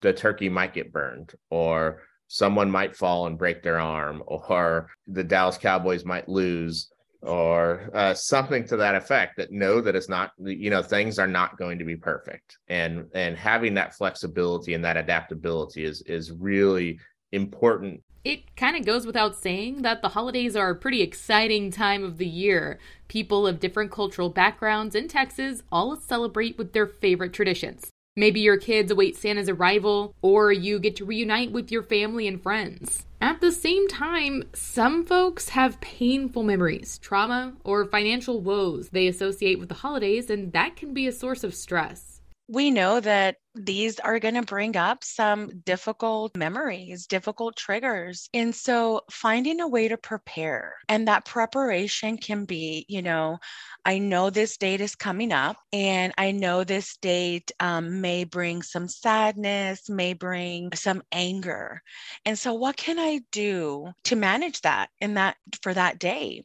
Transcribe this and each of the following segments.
the turkey might get burned or someone might fall and break their arm or the Dallas Cowboys might lose or uh, something to that effect that know that it's not you know things are not going to be perfect and and having that flexibility and that adaptability is is really important it kind of goes without saying that the holidays are a pretty exciting time of the year. People of different cultural backgrounds in Texas all celebrate with their favorite traditions. Maybe your kids await Santa's arrival, or you get to reunite with your family and friends. At the same time, some folks have painful memories, trauma, or financial woes they associate with the holidays, and that can be a source of stress we know that these are going to bring up some difficult memories, difficult triggers. And so finding a way to prepare and that preparation can be, you know, I know this date is coming up and I know this date um, may bring some sadness, may bring some anger. And so what can I do to manage that in that for that day?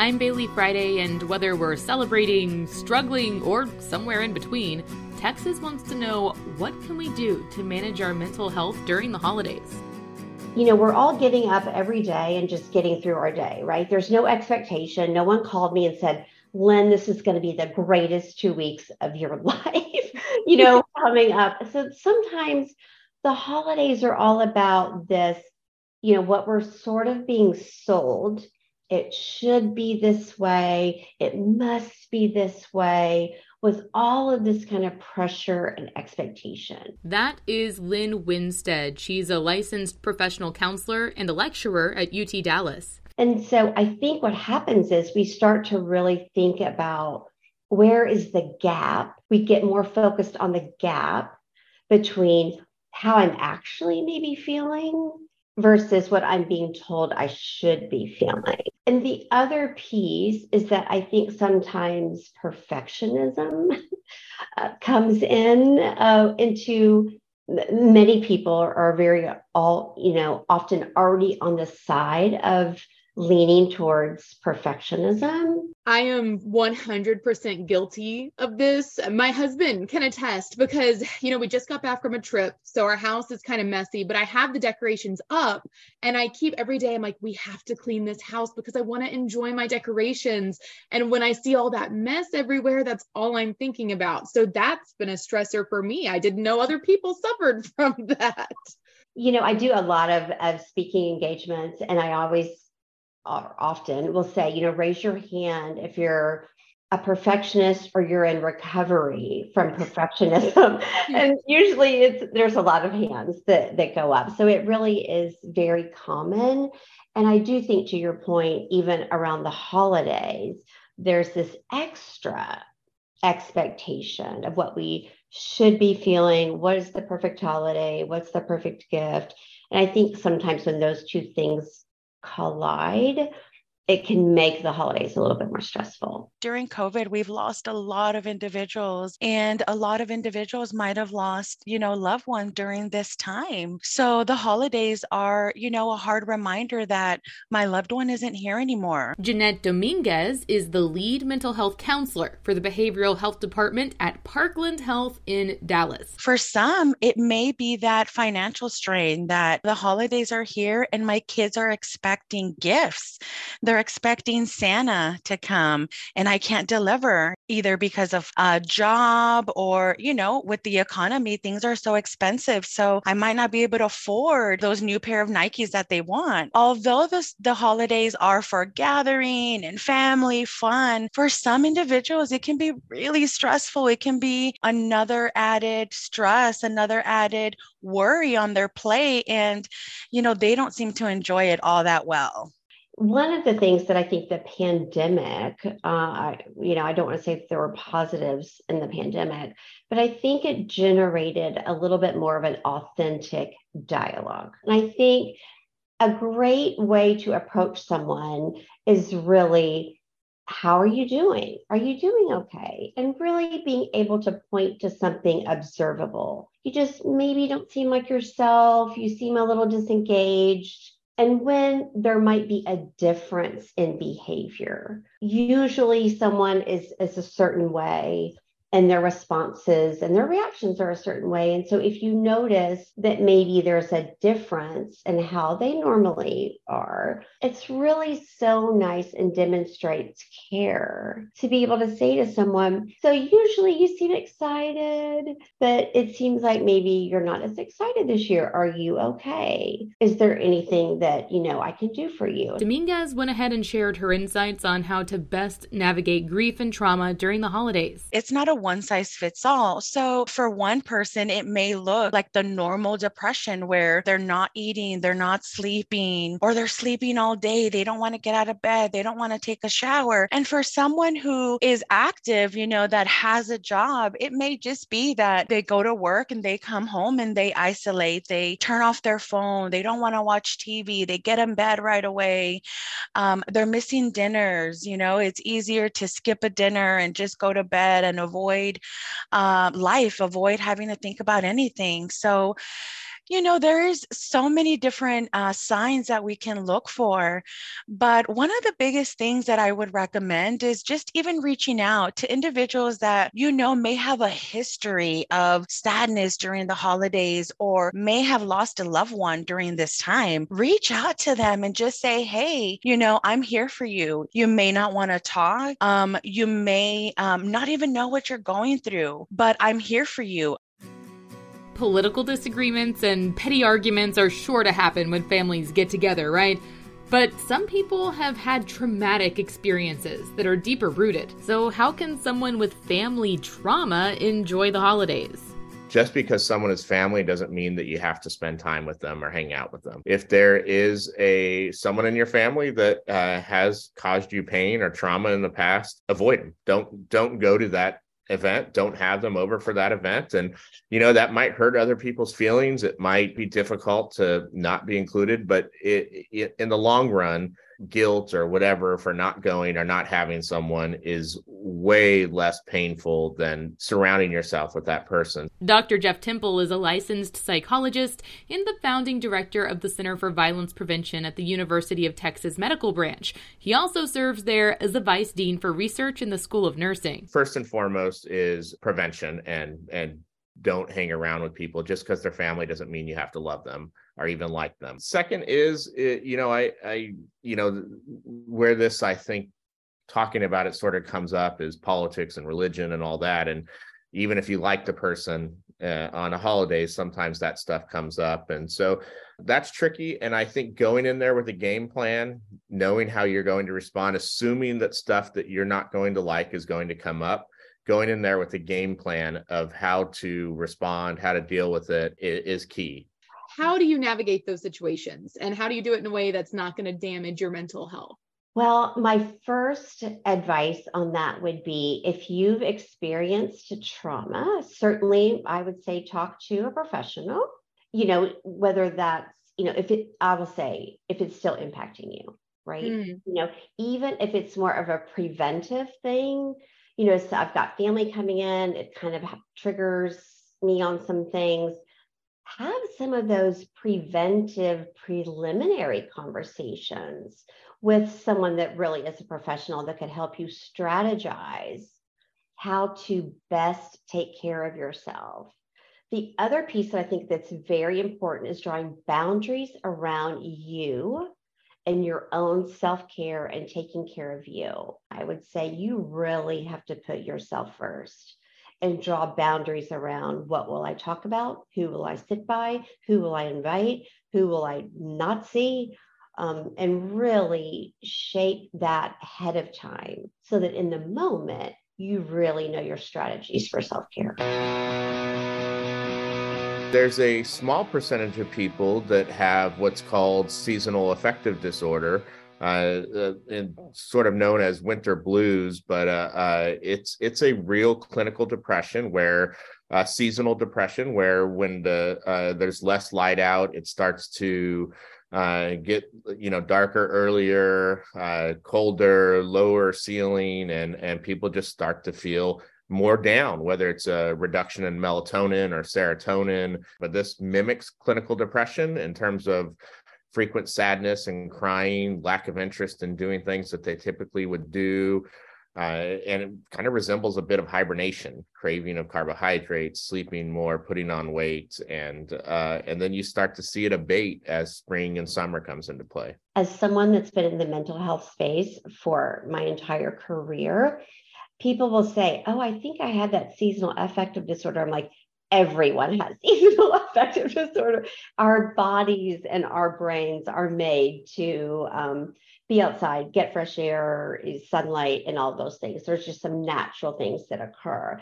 I'm Baylee Friday, and whether we're celebrating, struggling, or somewhere in between, Texas wants to know what can we do to manage our mental health during the holidays? You know, we're all getting up every day and just getting through our day, right? There's no expectation. No one called me and said, Lynn, this is going to be the greatest two weeks of your life, you know, coming up. So sometimes the holidays are all about this, you know, what we're sort of being sold it should be this way, it must be this way, with all of this kind of pressure and expectation. That is Lynn Winstead. She's a licensed professional counselor and a lecturer at UT Dallas. And so I think what happens is we start to really think about where is the gap? We get more focused on the gap between how I'm actually maybe feeling versus what I'm being told I should be feeling. And the other piece is that I think sometimes perfectionism uh, comes in uh, into many people are very all you know often already on the side of leaning towards perfectionism. I am 100% guilty of this. My husband can attest because, you know, we just got back from a trip. So our house is kind of messy, but I have the decorations up and I keep every day, I'm like, we have to clean this house because I want to enjoy my decorations. And when I see all that mess everywhere, that's all I'm thinking about. So that's been a stressor for me. I didn't know other people suffered from that. You know, I do a lot of, of speaking engagements and I always Uh, often will say, you know, raise your hand if you're a perfectionist or you're in recovery from perfectionism. and usually it's there's a lot of hands that, that go up. So it really is very common. And I do think to your point, even around the holidays, there's this extra expectation of what we should be feeling. What is the perfect holiday? What's the perfect gift? And I think sometimes when those two things collide, it can make the holidays a little bit more stressful. During COVID, we've lost a lot of individuals, and a lot of individuals might have lost, you know, loved ones during this time. So the holidays are, you know, a hard reminder that my loved one isn't here anymore. Jeanette Dominguez is the lead mental health counselor for the behavioral health department at Parkland Health in Dallas. For some, it may be that financial strain that the holidays are here and my kids are expecting gifts. They're expecting Santa to come and I can't deliver either because of a job or, you know, with the economy, things are so expensive. So I might not be able to afford those new pair of Nikes that they want. Although this, the holidays are for gathering and family fun, for some individuals, it can be really stressful. It can be another added stress, another added worry on their plate. And, you know, they don't seem to enjoy it all that well one of the things that I think the pandemic, uh, you know, I don't want to say there were positives in the pandemic, but I think it generated a little bit more of an authentic dialogue. And I think a great way to approach someone is really, how are you doing? Are you doing okay? And really being able to point to something observable. You just maybe don't seem like yourself, you seem a little disengaged and when there might be a difference in behavior. Usually, someone is, is a certain way and their responses and their reactions are a certain way. And so, if you notice that maybe there's a difference in how they normally are, it's really so nice and demonstrates care to be able to say to someone, So, usually you seem excited, but it seems like maybe you're not as excited this year. Are you okay? Is there anything that, you know, I can do for you? Dominguez went ahead and shared her insights on how to best navigate grief and trauma during the holidays. It's not a one size fits all. So for one person, it may look like the normal depression where they're not eating, they're not sleeping, or they're sleeping all day. They don't want to get out of bed. They don't want to take a shower. And for someone who is active, you know, that has a job, it may just be that they go to work and they come home and they isolate. They turn off their phone. They don't want to watch TV. They get in bed right away. Um, they're missing dinners. You know, it's easier to skip a dinner and just go to bed and avoid avoid uh, life, avoid having to think about anything. So, you know, there's so many different uh, signs that we can look for. But one of the biggest things that I would recommend is just even reaching out to individuals that you know may have a history of sadness during the holidays or may have lost a loved one during this time. Reach out to them and just say, hey, you know, I'm here for you. You may not want to talk. Um, you may um, not even know what you're going through, but I'm here for you political disagreements and petty arguments are sure to happen when families get together, right? But some people have had traumatic experiences that are deeper rooted. So, how can someone with family trauma enjoy the holidays? Just because someone is family doesn't mean that you have to spend time with them or hang out with them. If there is a someone in your family that uh, has caused you pain or trauma in the past, avoid them. Don't don't go to that event don't have them over for that event. And you know that might hurt other people's feelings. It might be difficult to not be included but it, it, in the long run guilt or whatever for not going or not having someone is way less painful than surrounding yourself with that person. Dr. Jeff Temple is a licensed psychologist and the founding director of the Center for Violence Prevention at the University of Texas Medical Branch. He also serves there as the vice dean for research in the School of Nursing. First and foremost is prevention and and don't hang around with people just because they're family doesn't mean you have to love them or even like them. Second is, you know, I, I, you know, where this I think talking about it sort of comes up is politics and religion and all that. And even if you like the person uh, on a holiday, sometimes that stuff comes up. And so that's tricky. And I think going in there with a game plan, knowing how you're going to respond, assuming that stuff that you're not going to like is going to come up, going in there with a game plan of how to respond, how to deal with it is key how do you navigate those situations and how do you do it in a way that's not going to damage your mental health? Well, my first advice on that would be if you've experienced trauma, certainly I would say talk to a professional, you know, whether that's, you know, if it, I will say, if it's still impacting you, right? Mm. You know, even if it's more of a preventive thing, you know, so I've got family coming in, it kind of triggers me on some things have some of those preventive preliminary conversations with someone that really is a professional that could help you strategize how to best take care of yourself. The other piece that I think that's very important is drawing boundaries around you and your own self-care and taking care of you. I would say you really have to put yourself first and draw boundaries around what will I talk about, who will I sit by, who will I invite, who will I not see, um, and really shape that ahead of time so that in the moment you really know your strategies for self care. There's a small percentage of people that have what's called seasonal affective disorder, uh, uh, and sort of known as winter blues, but uh, uh, it's it's a real clinical depression where uh, seasonal depression, where when the uh, there's less light out, it starts to get you know darker earlier, colder, lower ceiling, and and people just start to feel more down, whether it's a reduction in melatonin or serotonin. But this mimics clinical depression in terms of frequent sadness and crying, lack of interest in doing things that they typically would do. Uh, and it kind of resembles a bit of hibernation, craving of carbohydrates, sleeping more, putting on weight, and uh, and then you start to see it abate as spring and summer comes into play. As someone that's been in the mental health space for my entire career, people will say, "Oh, I think I had that seasonal affective disorder." I'm like, everyone has seasonal affective disorder. Our bodies and our brains are made to um, be outside, get fresh air, sunlight, and all those things. There's just some natural things that occur.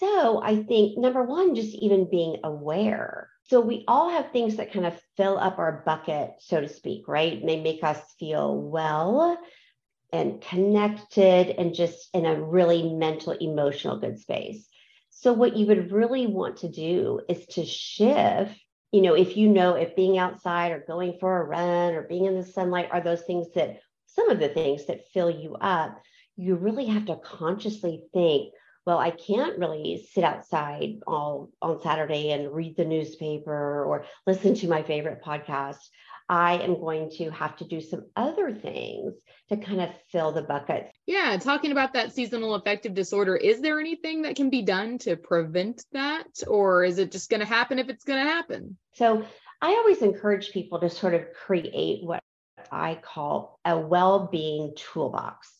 So I think number one, just even being aware. So we all have things that kind of fill up our bucket, so to speak, right? And they make us feel well and connected and just in a really mental, emotional good space. So, what you would really want to do is to shift. You know, if you know if being outside or going for a run or being in the sunlight are those things that some of the things that fill you up, you really have to consciously think, well, I can't really sit outside all on Saturday and read the newspaper or listen to my favorite podcast. I am going to have to do some other things to kind of fill the bucket. Yeah, talking about that seasonal affective disorder, is there anything that can be done to prevent that? Or is it just going to happen if it's going to happen? So I always encourage people to sort of create what I call a well being toolbox.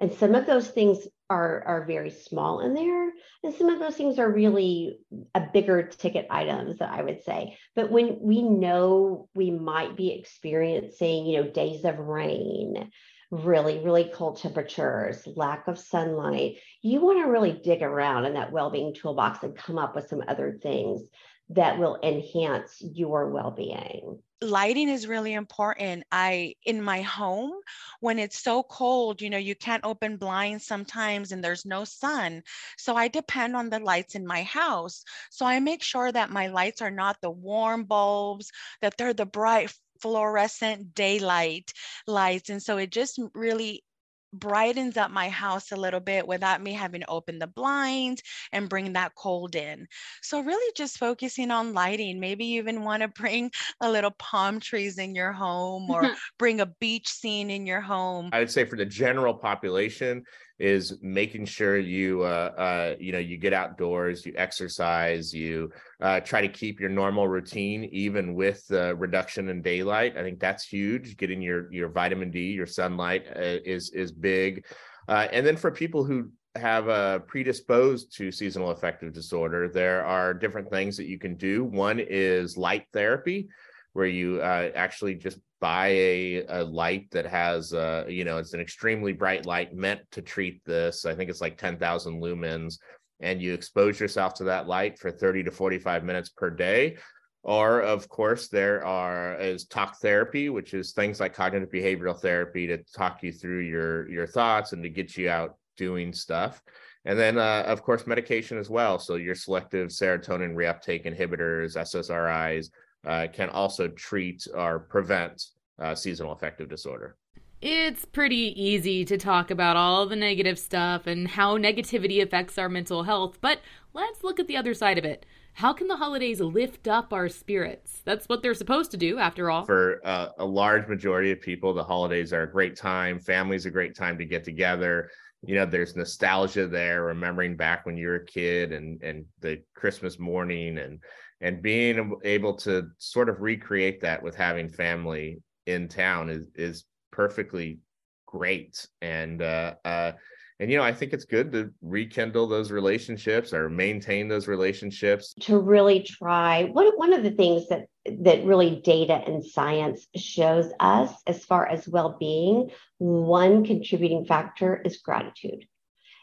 And some of those things are, are very small in there. And some of those things are really a bigger ticket items that I would say. But when we know we might be experiencing, you know, days of rain, really, really cold temperatures, lack of sunlight, you want to really dig around in that well-being toolbox and come up with some other things that will enhance your well-being lighting is really important. I in my home when it's so cold you know you can't open blinds sometimes and there's no sun. So i depend on the lights in my house. So i make sure that my lights are not the warm bulbs that they're the bright fluorescent daylight lights. And so it just really brightens up my house a little bit without me having to open the blinds and bring that cold in. So really just focusing on lighting. Maybe you even want to bring a little palm trees in your home or bring a beach scene in your home. I would say for the general population, is making sure you uh, uh, you know you get outdoors you exercise you uh, try to keep your normal routine even with the reduction in daylight. I think that's huge. Getting your your vitamin d your sunlight uh, is is big. Uh, and then for people who have a predisposed to seasonal affective disorder there are different things that you can do. One is light therapy where you uh, actually just buy a, a light that has uh you know it's an extremely bright light meant to treat this i think it's like 10,000 lumens and you expose yourself to that light for 30 to 45 minutes per day. Or of course there are is talk therapy which is things like cognitive behavioral therapy to talk you through your your thoughts and to get you out doing stuff. And then uh, of course medication as well. So your selective serotonin reuptake inhibitors ssris can also treat or prevent uh, seasonal affective disorder. It's pretty easy to talk about all the negative stuff and how negativity affects our mental health, but let's look at the other side of it. How can the holidays lift up our spirits? That's what they're supposed to do, after all. For uh, a large majority of people, the holidays are a great time. Family's a great time to get together. You know, there's nostalgia there, remembering back when you were a kid and and the Christmas morning and and being able to sort of recreate that with having family in town is is perfectly great. And uh, uh and you know i think it's good to rekindle those relationships or maintain those relationships. To really try. One, one of the things that that really data and science shows us as far as well-being one contributing factor is gratitude.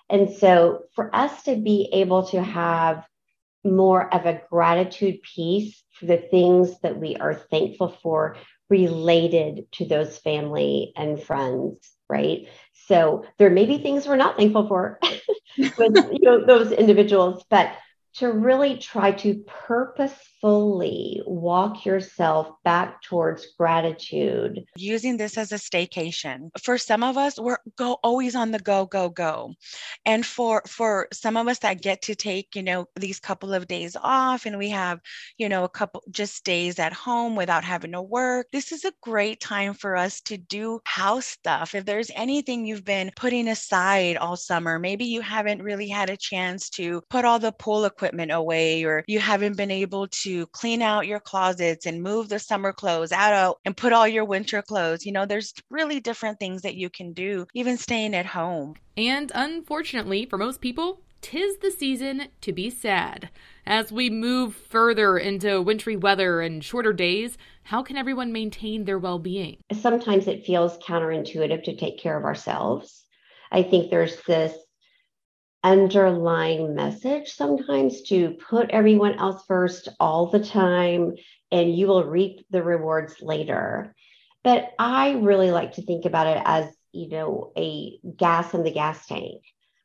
And so for us to be able to have more of a gratitude piece for the things that we are thankful for related to those family and friends, right? So there may be things we're not thankful for with you know, those individuals, but to really try to purposefully walk yourself back towards gratitude. Using this as a staycation. For some of us, we're go always on the go, go, go. And for for some of us that get to take, you know, these couple of days off and we have, you know, a couple just days at home without having to work, this is a great time for us to do house stuff. If there's anything you've been putting aside all summer, maybe you haven't really had a chance to put all the pool equipment equipment away or you haven't been able to clean out your closets and move the summer clothes out and put all your winter clothes. You know, there's really different things that you can do, even staying at home. And unfortunately, for most people, tis the season to be sad. As we move further into wintry weather and shorter days, how can everyone maintain their well being? Sometimes it feels counterintuitive to take care of ourselves. I think there's this underlying message sometimes to put everyone else first all the time and you will reap the rewards later. But I really like to think about it as, you know, a gas in the gas tank.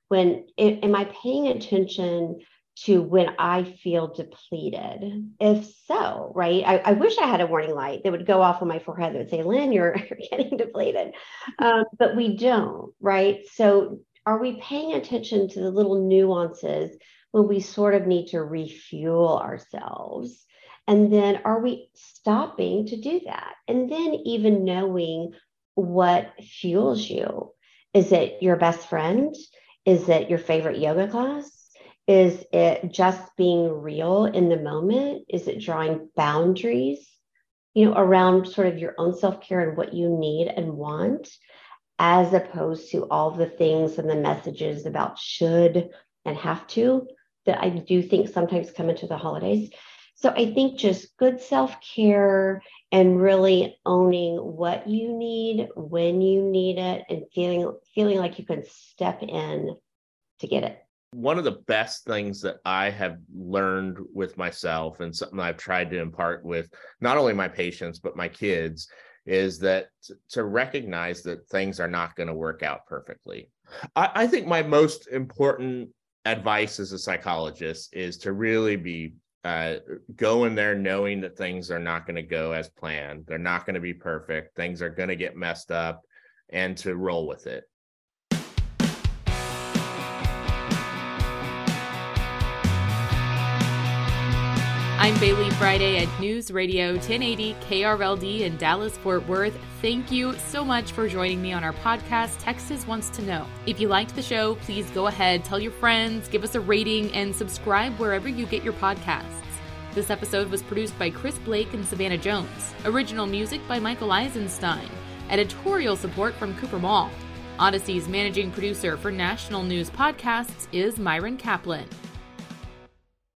When am I paying attention to when I feel depleted? If so, right? I, I, wish I had a warning light that would go off on my forehead that would say, Lynn, you're, you're getting depleted. Um, but we don't, right? So are we paying attention to the little nuances when we sort of need to refuel ourselves? And then are we stopping to do that? And then even knowing what fuels you. Is it your best friend? Is it your favorite yoga class? Is it just being real in the moment? Is it drawing boundaries, you know, around sort of your own self care and what you need and want? As opposed to all the things and the messages about should and have to that I do think sometimes come into the holidays. So I think just good self care and really owning what you need, when you need it, and feeling feeling like you can step in to get it. One of the best things that I have learned with myself and something I've tried to impart with not only my patients but my kids is that to recognize that things are not going to work out perfectly. I, I, think my most important advice as a psychologist is to really be uh, go in there knowing that things are not going to go as planned. They're not going to be perfect. Things are going to get messed up and to roll with it. I'm Baylee Friday at News Radio 1080 KRLD in Dallas, Fort Worth. Thank you so much for joining me on our podcast, Texas Wants to Know. If you liked the show, please go ahead, tell your friends, give us a rating, and subscribe wherever you get your podcasts. This episode was produced by Chris Blake and Savannah Jones. Original music by Michael Eisenstein. Editorial support from Cooper Mall. Audacy's managing producer for National News Podcasts is Myron Kaplan.